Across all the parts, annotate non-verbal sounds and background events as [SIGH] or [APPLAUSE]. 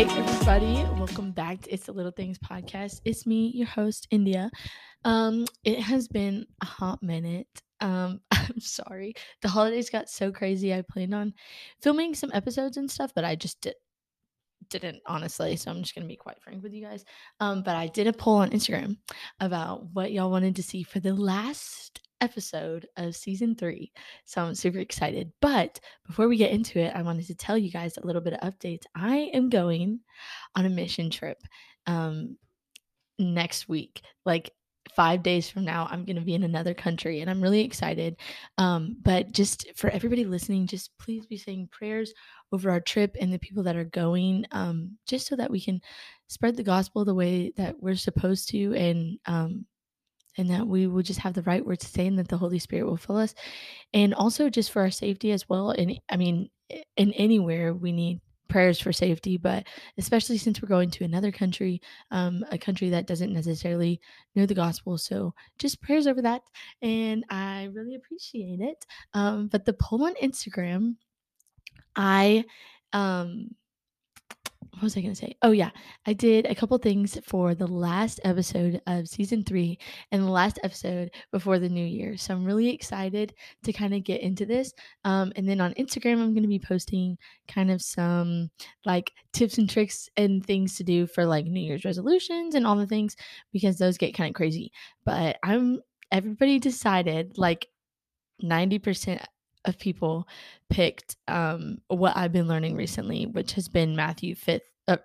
Hey, everybody, welcome back to It's the Little Things podcast. It's me, your host, India. Um, it has been a hot minute. Um, [LAUGHS] I'm sorry. The holidays got so crazy. I planned on filming some episodes and stuff, but I just did, didn't honestly. So I'm just gonna be quite frank with you guys. Um, but I did a poll on Instagram about what y'all wanted to see for the last episode of season three. So I'm super excited. But before we get into it, I wanted to tell you guys a little bit of updates. I am going on a mission trip um next week. Like five days from now, I'm going to be in another country and I'm really excited. Um, but just for everybody listening, just please be saying prayers over our trip and the people that are going, um, just so that we can spread the gospel the way that we're supposed to and um, and that we will just have the right words to say and that the Holy Spirit will fill us. And also just for our safety as well. And I mean, in anywhere we need prayers for safety, but especially since we're going to another country, um, a country that doesn't necessarily know the gospel. So just prayers over that. And I really appreciate it. Um, but the poll on Instagram, I um what was I going to say? Oh, yeah. I did a couple things for the last episode of season three and the last episode before the new year. So I'm really excited to kind of get into this. Um, and then on Instagram, I'm going to be posting kind of some like tips and tricks and things to do for like New Year's resolutions and all the things because those get kind of crazy. But I'm, everybody decided like 90% of people picked um, what I've been learning recently, which has been Matthew fifth. Uh,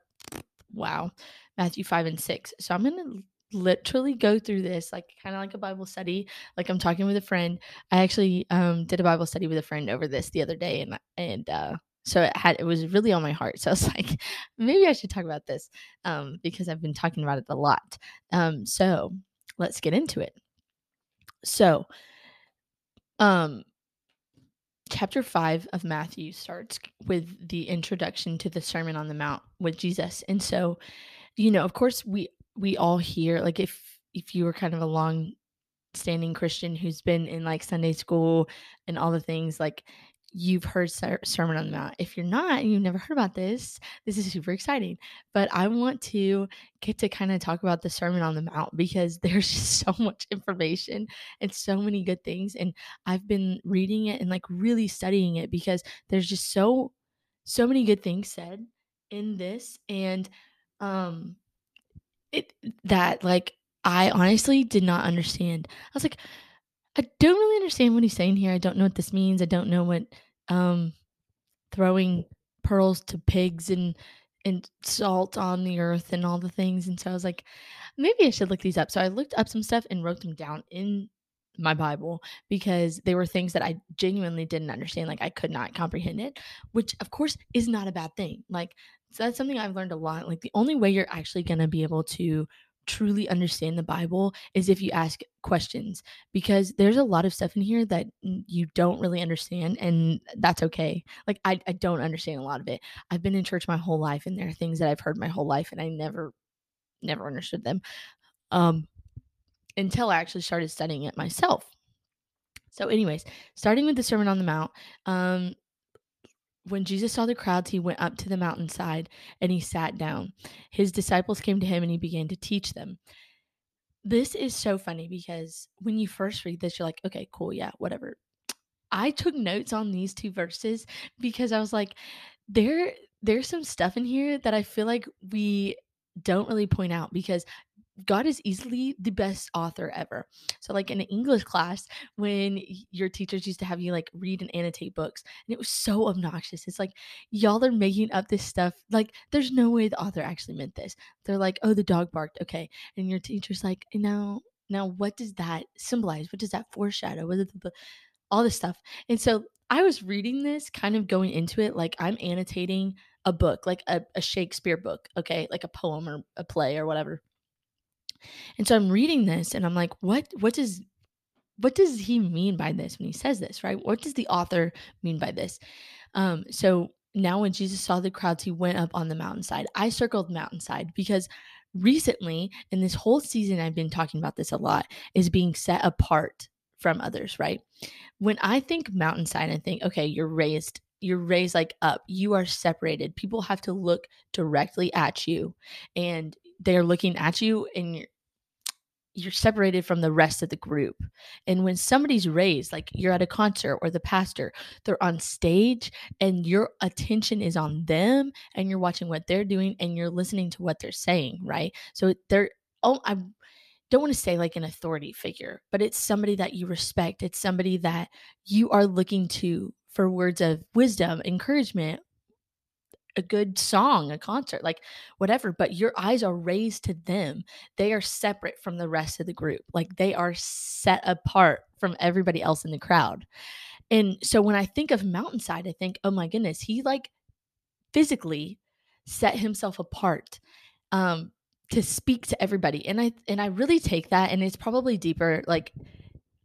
wow, Matthew five and six. So I'm gonna literally go through this like kind of like a Bible study. Like I'm talking with a friend. I actually um, did a Bible study with a friend over this the other day, and and uh, so it had it was really on my heart. [LAUGHS] So I was like, maybe I should talk about this um, because I've been talking about it a lot. Um, so let's get into it. So, um, chapter 5 of Matthew starts with the introduction to the Sermon on the Mount with Jesus. And so, you know, of course we we all hear like if if you were kind of a long standing Christian who's been in like Sunday school and all the things like you've heard Ser- Sermon on the Mount. If you're not and you've never heard about this, this is super exciting. But I want to get to kind of talk about the Sermon on the Mount because [LAUGHS] there's just so much information and so many good things. And I've been reading it and like really studying it because there's just so, so many good things said in this. And, um, it that like I honestly did not understand. I was like, I don't really understand what he's saying here. I don't know what this means. I don't know what um throwing pearls to pigs and and salt on the earth and all the things. And so I was like, maybe I should look these up. So I looked up some stuff and wrote them down in my Bible because they were things that I genuinely didn't understand. Like I could not comprehend it, which of course is not a bad thing. Like so that's something I've learned a lot. Like the only way you're actually going to be able to truly understand the Bible is if you ask questions because there's a lot of stuff in here that you don't really understand and that's okay. Like I, I don't understand a lot of it. I've been in church my whole life and there are things that I've heard my whole life and I never never understood them. Um until I actually started studying it myself. So anyways, starting with the Sermon on the Mount, um when Jesus saw the crowds, he went up to the mountainside and he sat down. His disciples came to him and he began to teach them. This is so funny because when you first read this, you're like, okay, cool, yeah, whatever. I took notes on these two verses because I was like, there, there's some stuff in here that I feel like we don't really point out because God is easily the best author ever. So, like in an English class, when your teachers used to have you like read and annotate books, and it was so obnoxious. It's like, y'all are making up this stuff. Like, there's no way the author actually meant this. They're like, oh, the dog barked. Okay. And your teacher's like, now, now, what does that symbolize? What does that foreshadow? What is the, all this stuff. And so I was reading this kind of going into it like I'm annotating a book, like a, a Shakespeare book, okay, like a poem or a play or whatever and so I'm reading this and I'm like, what what does what does he mean by this when he says this, right? What does the author mean by this? Um, so now when Jesus saw the crowds, he went up on the mountainside. I circled mountainside because recently, in this whole season, I've been talking about this a lot, is being set apart from others, right? When I think mountainside, I think, okay, you're raised you're raised like up you are separated people have to look directly at you and they're looking at you and you're separated from the rest of the group. And when somebody's raised, like you're at a concert or the pastor, they're on stage and your attention is on them and you're watching what they're doing and you're listening to what they're saying, right? So they're, oh, I don't want to say like an authority figure, but it's somebody that you respect. It's somebody that you are looking to for words of wisdom, encouragement, a good song, a concert, like whatever, but your eyes are raised to them. They are separate from the rest of the group. Like they are set apart from everybody else in the crowd. And so when I think of Mountainside, I think, oh my goodness, he like physically set himself apart um to speak to everybody. And I and I really take that and it's probably deeper like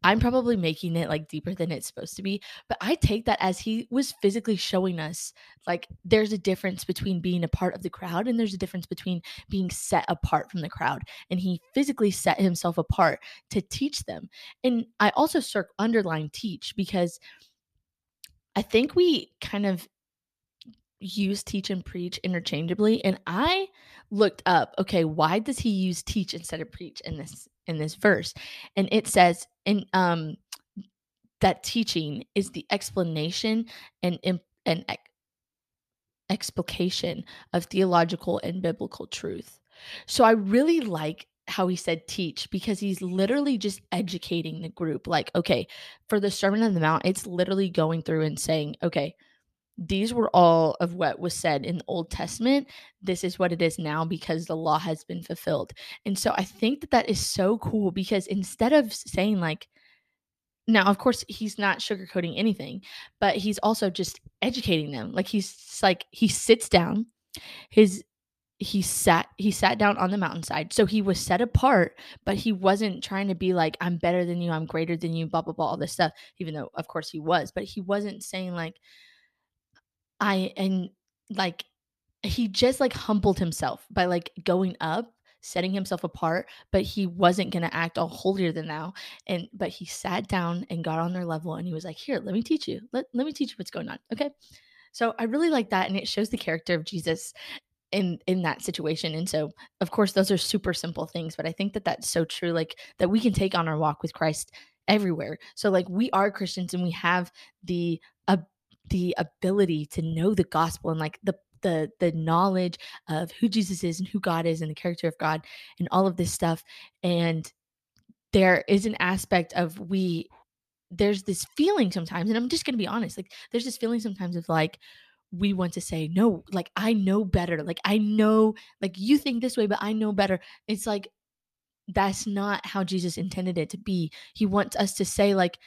I'm probably making it like deeper than it's supposed to be, but I take that as he was physically showing us like there's a difference between being a part of the crowd and there's a difference between being set apart from the crowd. And he physically set himself apart to teach them. And I also circ underline teach because I think we kind of use teach and preach interchangeably and i looked up okay why does he use teach instead of preach in this in this verse and it says in um that teaching is the explanation and and explication of theological and biblical truth. So i really like how he said teach because he's literally just educating the group like okay for the sermon on the mount it's literally going through and saying okay these were all of what was said in the Old Testament. This is what it is now because the law has been fulfilled. And so I think that that is so cool because instead of saying, like, now, of course, he's not sugarcoating anything, but he's also just educating them. Like, he's like, he sits down, his he sat he sat down on the mountainside so he was set apart but he wasn't trying to be like i'm better than you i'm greater than you blah blah blah all this stuff even though of course he was but he wasn't saying like I and like he just like humbled himself by like going up setting himself apart but he wasn't going to act all holier than thou and but he sat down and got on their level and he was like here let me teach you. Let, let me teach you what's going on. Okay? So i really like that and it shows the character of jesus in in that situation and so of course those are super simple things but i think that that's so true like that we can take on our walk with christ everywhere. So like we are christians and we have the the ability to know the gospel and like the the the knowledge of who Jesus is and who God is and the character of God and all of this stuff. And there is an aspect of we there's this feeling sometimes and I'm just going to be honest like there's this feeling sometimes of like we want to say no like I know better. Like I know like you think this way but I know better. It's like that's not how Jesus intended it to be. He wants us to say like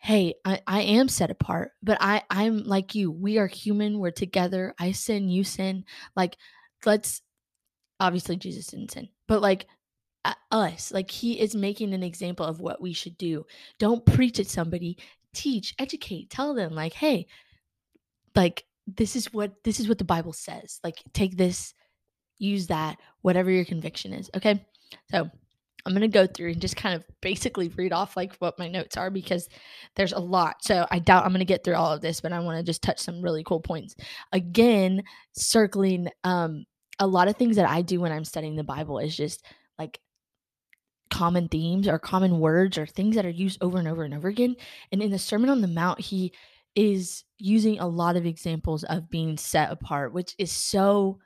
hey I, I am set apart but i i'm like you. We are human. We're together. I sin you sin. Like let's obviously jesus didn't sin but like us like he is making an example of what we should do. Don't preach at somebody. Teach educate tell them like hey like this is what this is what the bible says. Like take this use that whatever your conviction is okay? So I'm going to go through and just kind of basically read off like what my notes are because there's a lot. So I doubt I'm going to get through all of this, but I want to just touch some really cool points. Again, circling um a lot of things that I do when I'm studying the Bible is just like common themes or common words or things that are used over and over and over again. And in the Sermon on the Mount, he is using a lot of examples of being set apart, which is so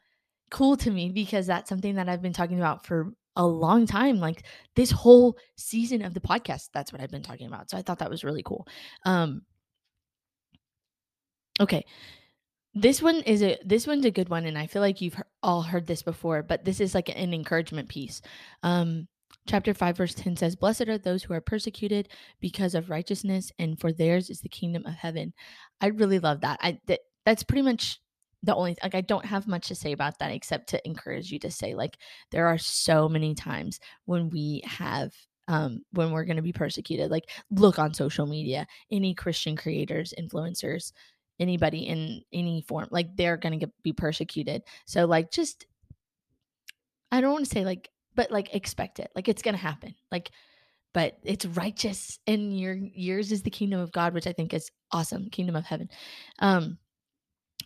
cool to me because that's something that I've been talking about for a long time like this whole season of the podcast that's what i've been talking about so i thought that was really cool um okay this one is a this one's a good one and i feel like you've all heard this before but this is like an encouragement piece um chapter 5 verse 10 says blessed are those who are persecuted because of righteousness and for theirs is the kingdom of heaven. I really love that i that, that's pretty much the only like I don't have much to say about that except to encourage you to say like there are so many times when we have um when we're going to be persecuted like look on social media any christian creators influencers anybody in any form like they're going to be persecuted so like just i don't want to say like but like expect it like it's going to happen like but it's righteous and your yours is the kingdom of god which i think is awesome. Kingdom of heaven. Um,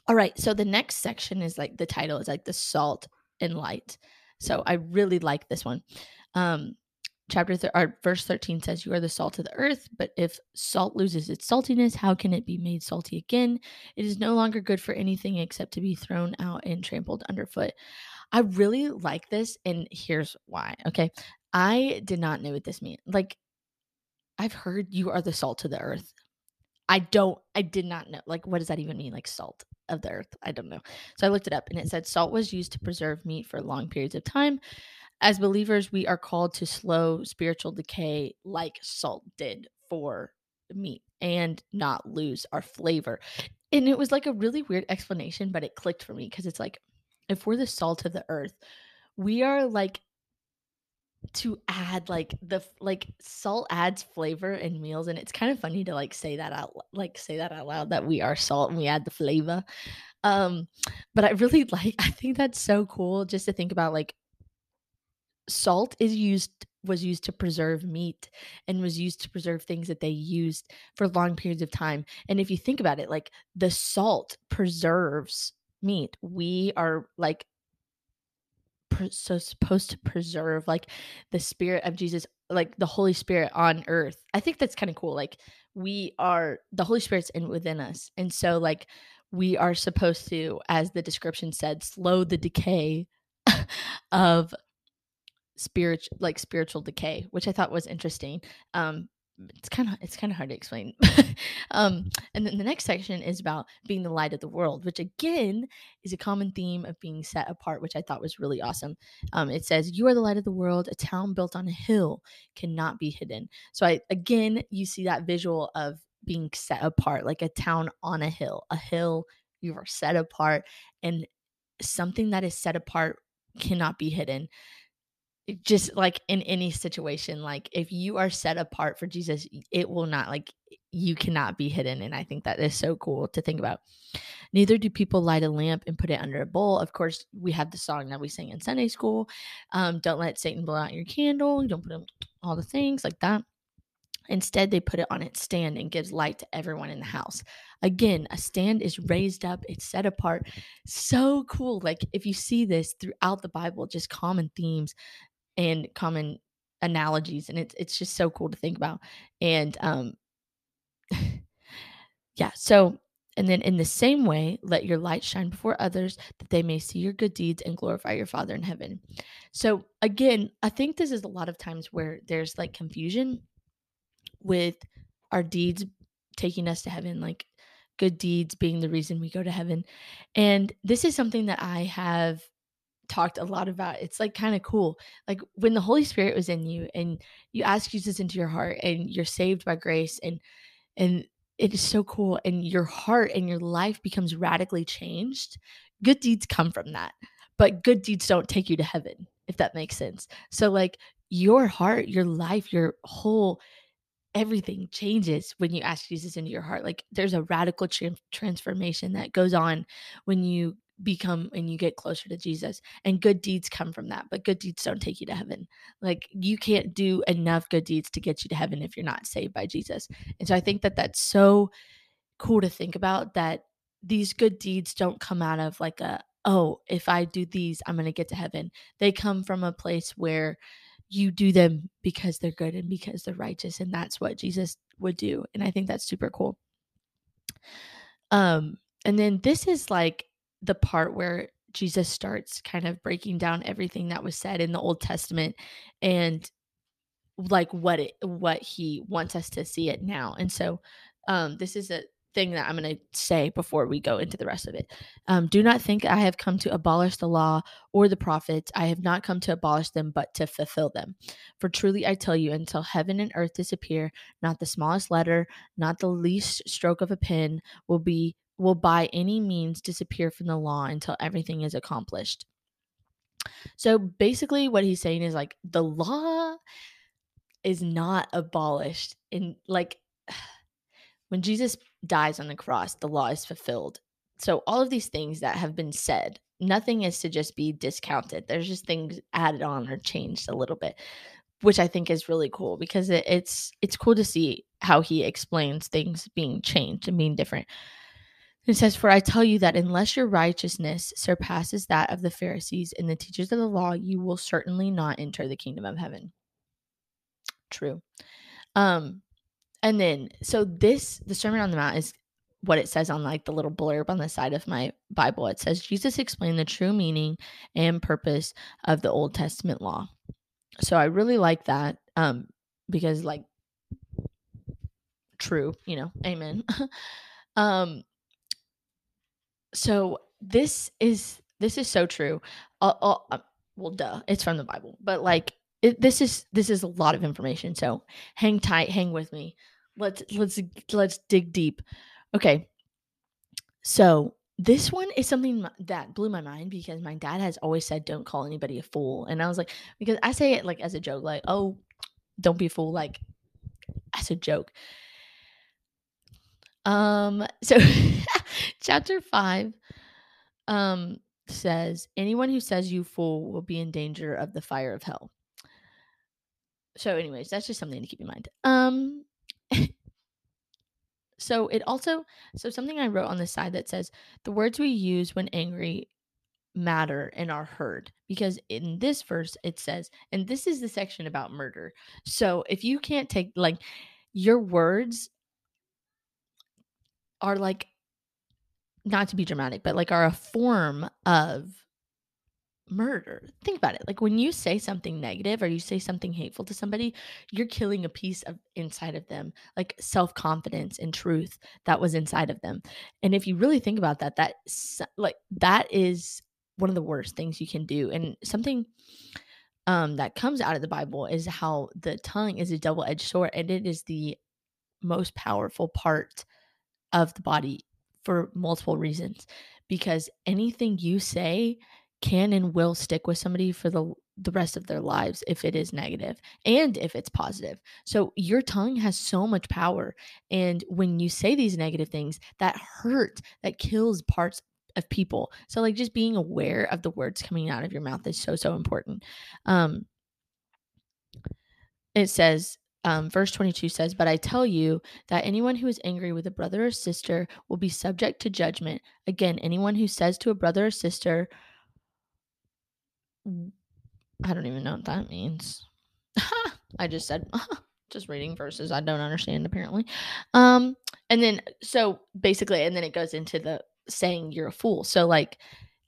all right. So the next section is like the title is like the salt and light. So I really like this one. Um, chapter th- or verse 13 says you are the salt of the earth but if salt loses its saltiness how can it be made salty again it is no longer good for anything except to be thrown out and trampled underfoot i really like this and here's why okay i did not know what this meant like i've heard you are the salt of the earth i don't i did not know like what does that even mean like salt of the earth i don't know so i looked it up and it said salt was used to preserve meat for long periods of time as believers, we are called to slow spiritual decay like salt did for meat and not lose our flavor. And it was like a really weird explanation, but it clicked for me because it's like, if we're the salt of the earth, we are like to add like the like salt adds flavor in meals and it's kind of funny to like say that out like say that out loud that we are salt and we add the flavor um but i really [LAUGHS] like i think that's so cool just to think about like salt is used was used to preserve meat and was used to preserve things that they used for long periods of time. And if you think about it, like the salt preserves meat. We are like so supposed to preserve like the spirit of Jesus, like the Holy Spirit on earth. I think that's kind of cool. Like we are the Holy Spirit's in within us. And so like we are supposed to, as the description said, slow the decay [LAUGHS] of spirit like spiritual decay which i thought was interesting um it's kind of it's kind of hard to explain. [LAUGHS] Um and then the next section is about being the light of the world which again is a common theme of being set apart which i thought was really awesome. Um it says you are the light of the world. A town built on a hill cannot be hidden. So i again you see that visual of being set apart like a town on a hill. A hill you are set apart and something that is set apart cannot be hidden just like in any situation like if you are set apart for jesus it will not like you cannot be hidden and i think that is so cool to think about. Neither do people light a lamp and put it under a bowl. Of course we have the song that we sing in sunday school um, don't let satan blow out your candle don't put all the things like that. Instead they put it on its stand and gives light to everyone in the house. Again a stand is raised up it's set apart. So cool like if you see this throughout the bible just common themes and common analogies and it's it's just so cool to think about and um [LAUGHS] yeah so and then in the same way let your light shine before others that they may see your good deeds and glorify your father in heaven. So again i think this is a lot of times where there's like confusion with our deeds taking us to heaven like good deeds being the reason we go to heaven and this is something that i have talked a lot about. It's like kind of cool. Like when the Holy Spirit was in you and you ask Jesus into your heart and you're saved by grace and and it is so cool and your heart and your life becomes radically changed. Good deeds come from that. But good deeds don't take you to heaven, if that makes sense. So like your heart, your life, your whole everything changes when you ask Jesus into your heart. Like there's a radical tra- transformation that goes on when you become and you get closer to Jesus. And good deeds come from that, but good deeds don't take you to heaven. Like you can't do enough good deeds to get you to heaven if you're not saved by Jesus. And so I think that that's so cool to think about that these good deeds don't come out of like a oh, if I do these, I'm going to get to heaven. They come from a place where you do them because they're good and because they're righteous and that's what Jesus would do. And I think that's super cool. Um and then this is like the part where Jesus starts kind of breaking down everything that was said in the Old Testament and like what it what he wants us to see it now. And so um this is a thing that I'm going to say before we go into the rest of it. Um, do not think I have come to abolish the law or the prophets. I have not come to abolish them, but to fulfill them. For truly I tell you, until heaven and earth disappear, not the smallest letter, not the least stroke of a pen will be will by any means disappear from the law until everything is accomplished. So basically, what he's saying is like the law is not abolished. In like [SIGHS] when Jesus dies on the cross, the law is fulfilled. So all of these things that have been said, nothing is to just be discounted. There's just things added on or changed a little bit, which I think is really cool because it, it's it's cool to see how he explains things being changed and being different. It says, For I tell you that unless your righteousness surpasses that of the Pharisees and the teachers of the law, you will certainly not enter the kingdom of heaven. True. Um, and then so this the Sermon on the Mount is what it says on like the little blurb on the side of my Bible. It says Jesus explained the true meaning and purpose of the Old Testament law. So I really like that um because like true, you know, amen. [LAUGHS] um so this is this is so true. Uh, uh, well, duh, it's from the Bible, but like it, this is this is a lot of information. So hang tight, hang with me. Let's let's let's dig deep. Okay, so this one is something that blew my mind because my dad has always said don't call anybody a fool, and I was like because I say it like as a joke, like oh, don't be a fool, like as a joke. Um, so [LAUGHS] [LAUGHS] chapter five um says anyone who says you fool will be in danger of the fire of hell. So, anyways, that's just something to keep in mind. Um [LAUGHS] so it also so something I wrote on the side that says the words we use when angry matter and are heard because in this verse it says and this is the section about murder. So if you can't take like your words are like not to be dramatic, but like are a form of murder. Think about it. Like when you say something negative or you say something hateful to somebody, you're killing a piece of inside of them, like self-confidence and truth that was inside of them. And if you really think about that, that like that is one of the worst things you can do. And something um that comes out of the Bible is how the tongue is a double-edged sword and it is the most powerful part of the body for multiple reasons because anything you say can and will stick with somebody for the the rest of their lives if it is negative and if it's positive. So your tongue has so much power and when you say these negative things that hurt, that kills parts of people. So like just being aware of the words coming out of your mouth is so so important. Um it says um, verse 22 says, But I tell you that anyone who is angry with a brother or sister will be subject to judgment. Again, anyone who says to a brother or sister, I don't even know what that means. [LAUGHS] I just said, [LAUGHS] just reading verses I don't understand apparently. Um, and then so basically, and then it goes into the saying you're a fool. So like,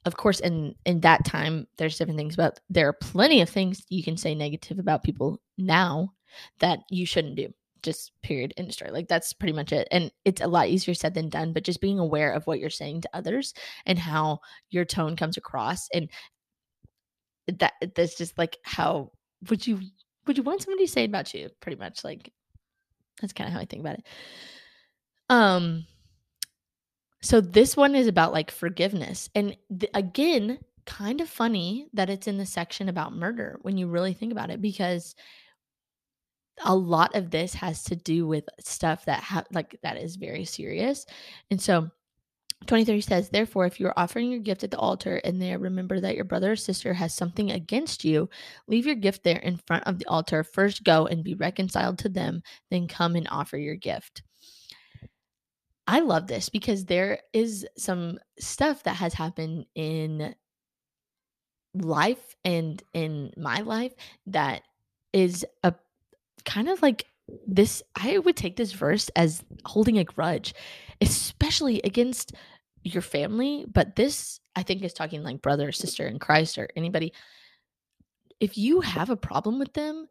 of course, in in that time, there's different things, but there are plenty of things you can say negative about people now that you shouldn't do. Just period in story. Like that's pretty much it. And it's a lot easier said than done, but just being aware of what you're saying to others and how your tone comes across and that that's just like how would you would you want somebody to say about you pretty much like that's kind of how i think about it um so this one is about like forgiveness and th- again kind of funny that it's in the section about murder when you really think about it because a lot of this has to do with stuff that ha- like that is very serious and so 23 says, Therefore, if you are offering your gift at the altar and there remember that your brother or sister has something against you, leave your gift there in front of the altar. First go and be reconciled to them, then come and offer your gift. I love this because there is some stuff that has happened in life and in my life that is a kind of like this I would take this verse as holding a grudge, especially against your family. But this, I think, is talking like brother or sister in Christ or anybody. If you have a problem with them,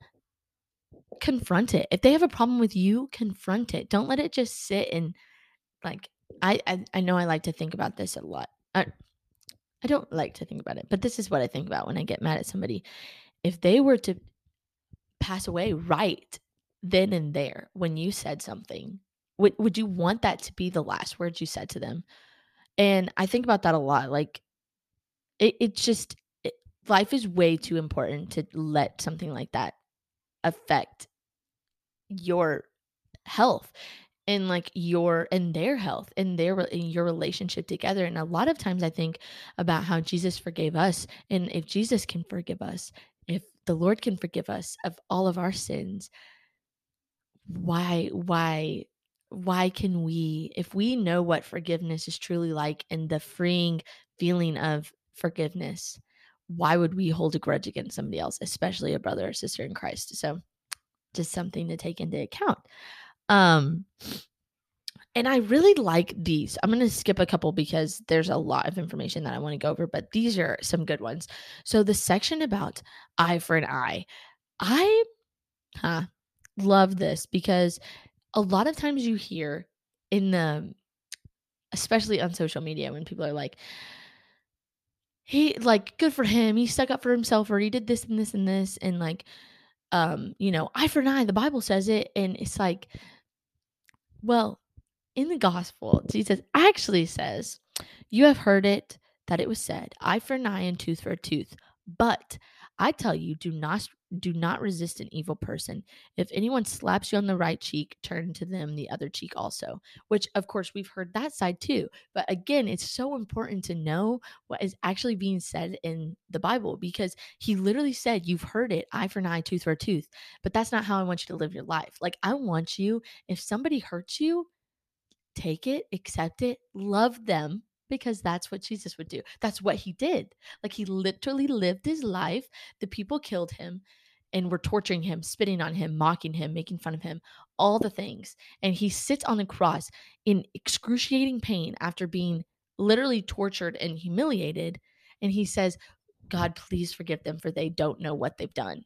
confront it. If they have a problem with you, confront it. Don't let it just sit and like I I, I know I like to think about this a lot. I, I don't like to think about it, but this is what I think about when I get mad at somebody. If they were to pass away right then and there when you said something. Would would you want that to be the last words you said to them? And i think about that a lot like it, it just it, life is way too important to let something like that affect your health and like your and their health and their in your relationship together. And a lot of times i think about how jesus forgave us and if jesus can forgive us if the lord can forgive us of all of our sins why why why can we if we know what forgiveness is truly like and the freeing feeling of forgiveness why would we hold a grudge against somebody else especially a brother or sister in christ? So just something to take into account. Um and I really like these. I'm going to skip a couple because there's a lot of information that I want to go over, but these are some good ones. So the section about eye for an eye, I huh, love this because a lot of times you hear in the especially on social media when people are like he like good for him. He stuck up for himself or he did this and this and this. And like um you know eye for an eye. The bible says it. And it's like well in the gospel jesus actually says you have heard it that it was said eye for an eye and tooth for a tooth but I tell you, do not do not resist an evil person. If anyone slaps you on the right cheek, turn to them the other cheek also. Which of course we've heard that side too. But again, it's so important to know what is actually being said in the Bible because he literally said, You've heard it, eye for an eye, tooth for a tooth. But that's not how I want you to live your life. Like I want you, if somebody hurts you, take it, accept it, love them because that's what Jesus would do. That's what he did. Like he literally lived his life. The people killed him and were torturing him, spitting on him, mocking him, making fun of him, all the things. And he sits on the cross in excruciating pain after being literally tortured and humiliated. And he says, God, please forgive them, for they don't know what they've done.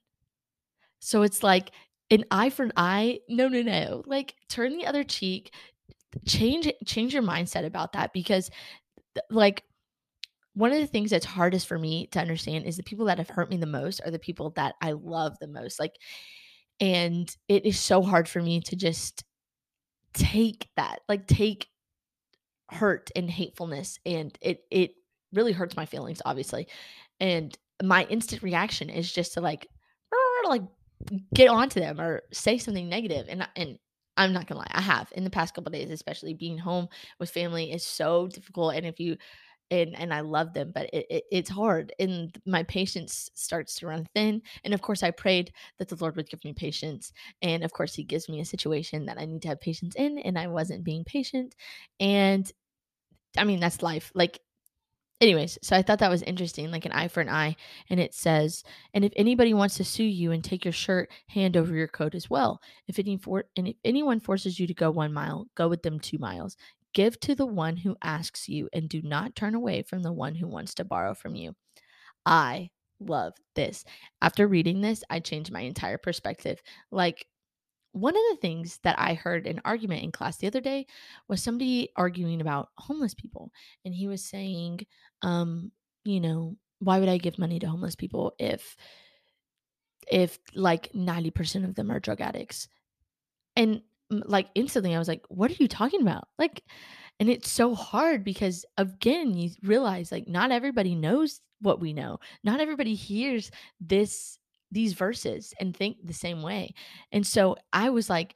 So it's like an eye for an eye. No, no, no. Like turn the other cheek. Change change your mindset about that because like one of the things that's hardest for me to understand is the people that have hurt me the most are the people that I love the most. Like, and it is so hard for me to just take that, like, take hurt and hatefulness, and it it really hurts my feelings, obviously. And my instant reaction is just to like, like get onto them or say something negative, and and I'm not gonna lie, I have in the past couple days, especially being home with family is so difficult. And if you and and I love them, but it, it, it's hard, and my patience starts to run thin. And of course, I prayed that the Lord would give me patience, and of course, He gives me a situation that I need to have patience in, and I wasn't being patient, and I mean that's life. Like anyways, so I thought that was interesting, like an eye for an eye. And it says, and if anybody wants to sue you and take your shirt, hand over your coat as well. If any for and if anyone forces you to go one mile, go with them two miles. Give to the one who asks you, and do not turn away from the one who wants to borrow from you. I love this. After reading this, I changed my entire perspective. Like one of the things that I heard an argument in class the other day was somebody arguing about homeless people. And he was saying, um, you know, why would I give money to homeless people if if like 90% of them are drug addicts? And like instantly I was like, what are you talking about? Like and it's so hard because again, you realize like not everybody knows what we know. Not everybody hears this these verses and think the same way. And so I was like,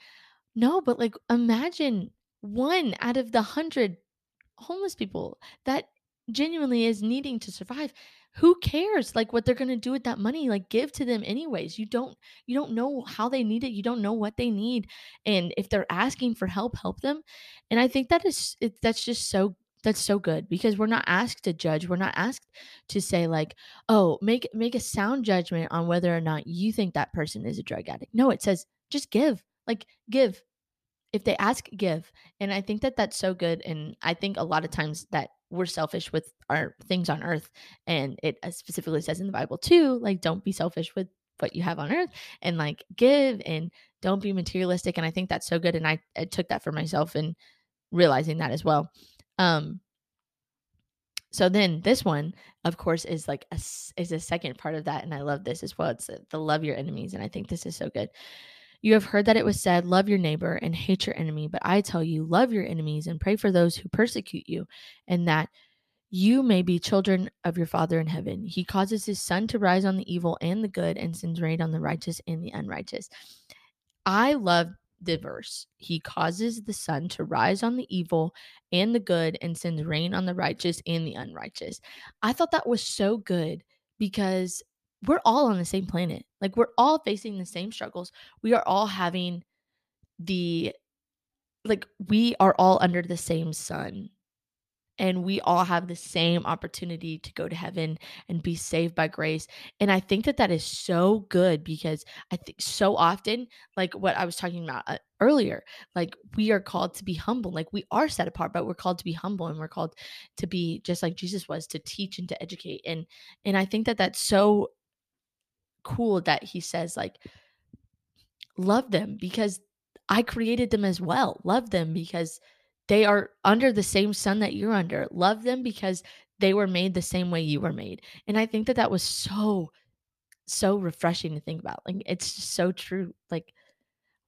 no, but like imagine one out of the hundred homeless people that genuinely is needing to survive. Who cares like what they're going to do with that money? Like give to them anyways. You don't you don't know how they need it. You don't know what they need. And if they're asking for help help them. And i think that is it, that's just so that's so good because we're not asked to judge we're not asked to say like oh make make a sound judgment on whether or not you think that person is a drug addict. No it says just give like give. If they ask give. And i think that that's so good and i think a lot of times that we're selfish with our things on earth and it uh, specifically says in the bible too like don't be selfish with what you have on earth and like give and don't be materialistic and i think that's so good and i, I took that for myself and realizing that as well um so then this one of course is like a is a second part of that and i love this as well it's the love your enemies and i think this is so good you have heard that it was said, Love your neighbor and hate your enemy. But I tell you, love your enemies and pray for those who persecute you, and that you may be children of your Father in heaven. He causes his sun to rise on the evil and the good, and sends rain on the righteous and the unrighteous. I love the verse. He causes the sun to rise on the evil and the good, and sends rain on the righteous and the unrighteous. I thought that was so good because we're all on the same planet. Like we're all facing the same struggles. We are all having the like we are all under the same sun and we all have the same opportunity to go to heaven and be saved by grace. And i think that that is so good because i think so often like what i was talking about uh, earlier like we are called to be humble like we are set apart but we're called to be humble and we're called to be just like jesus was to teach and to educate. And and i think that that's so cool that he says like love them because i created them as well. Love them because they are under the same sun that you're under. Love them because they were made the same way you were made. And I think that that was so, so refreshing to think about. Like, it's just so true. Like,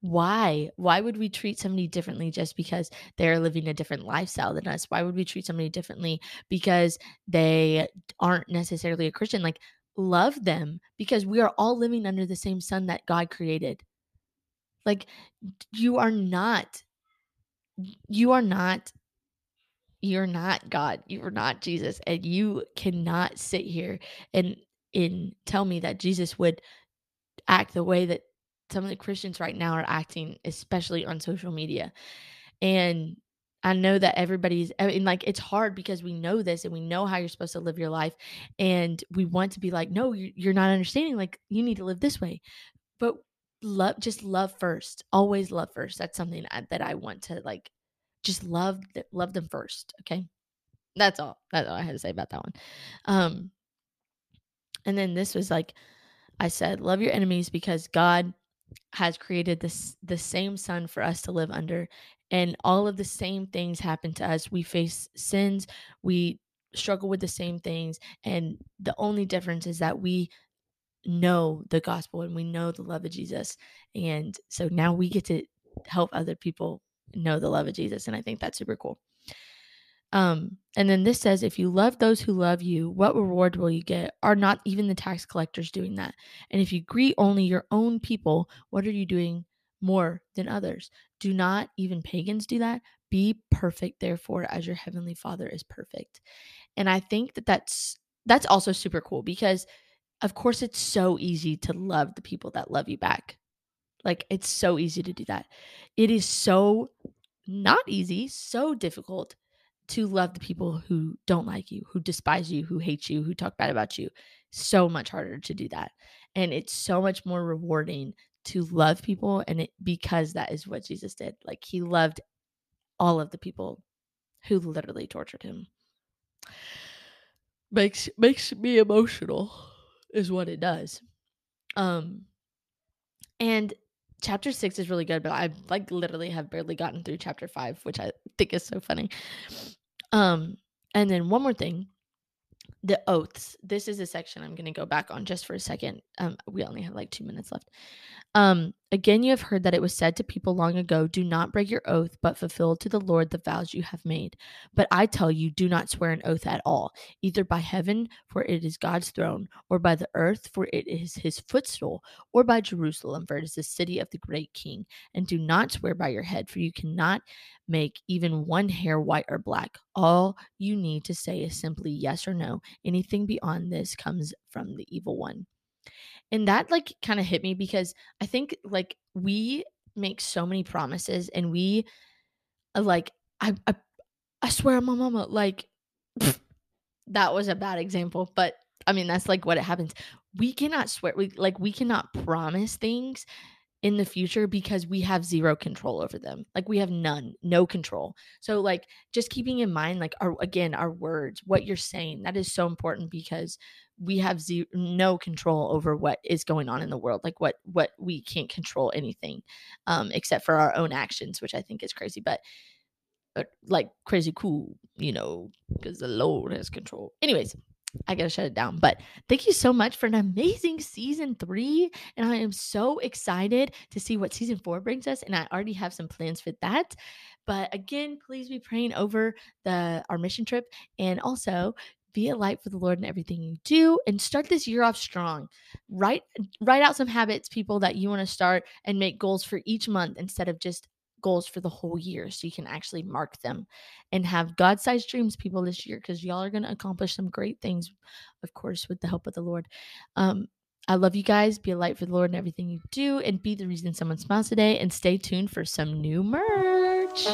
why? Why would we treat somebody differently just because they're living a different lifestyle than us? Why would we treat somebody differently because they aren't necessarily a Christian? Like, love them because we are all living under the same sun that God created. Like, you are not you are not you're not God. You are not Jesus. And you cannot sit here and and tell me that Jesus would act the way that some of the Christians right now are acting, especially on social media. And I know that everybody's eh, I mean, like it's hard because we know this and we know how you're supposed to live your life. And we want to be like, no, you're not understanding. Like you need to live this way. But love, just love first. Always love first. That's something that, I want to like just love love them first okay that's all that's all i had to say about that one um and then this was like i said love your enemies because god has created this the same sun for us to live under and all of the same things happen to us we face sins we struggle with the same things and the only difference is that we know the gospel and we know the love of jesus and so now we get to help other people know the love of Jesus. And I think that's super cool. Um, and then this says, if you love those who love you, what reward will you get? Are not even the tax collectors doing that? And if you greet only your own people, what are you doing more than others? Do not even pagans do that? Be perfect, therefore, as your heavenly Father is perfect. And I think that that's that's also super cool because, of course, it's so easy to love the people that love you back. Like it's so easy to do that. It is so not easy, so difficult to love the people who don't like you, who despise you, who hate you, who talk bad about you. So much harder to do that. And it's so much more rewarding to love people and it because that is what Jesus did. Like he loved all of the people who literally tortured him. Makes makes me emotional is what it does. Um and chapter six is really good, but I like literally have barely gotten through chapter five, which I think is so funny. Um, and then one more thing the oaths. This is a section I'm going to go back on just for a second. Um, we only have like two minutes left. Um, again, you have heard that it was said to people long ago, Do not break your oath, but fulfill to the Lord the vows you have made. But I tell you, do not swear an oath at all, either by heaven, for it is God's throne, or by the earth, for it is his footstool, or by Jerusalem, for it is the city of the great king. And do not swear by your head, for you cannot make even one hair white or black. All you need to say is simply yes or no. Anything beyond this comes from the evil one. And that like kind of hit me because I think like we make so many promises and we uh, like I I, I swear on my mama like [LAUGHS] that was a bad example, but I mean that's like what it happens. We cannot swear we like we cannot promise things in the future because we have zero control over them. Like we have none, no control. So like just keeping in mind like our again our words, what you're saying, that is so important because we have zero, no control over what is going on in the world. Like what what we can't control anything um except for our own actions, which I think is crazy, but uh, like crazy cool, you know, because the Lord has control. Anyways, I gotta shut it down. But thank you so much for an amazing season three. And I am so excited to see what season four brings us. And I already have some plans for that. But again, please be praying over the our mission trip and also be a light for the Lord in everything you do and start this year off strong. Write write out some habits, people that you want to start and make goals for each month instead of just goals for the whole year so you can actually mark them and have God sized dreams, people, this year because y'all are going to accomplish some great things, of course, with the help of the Lord. Um, I love you guys. Be a light for the Lord in everything you do and be the reason someone smiles today. And stay tuned for some new merch.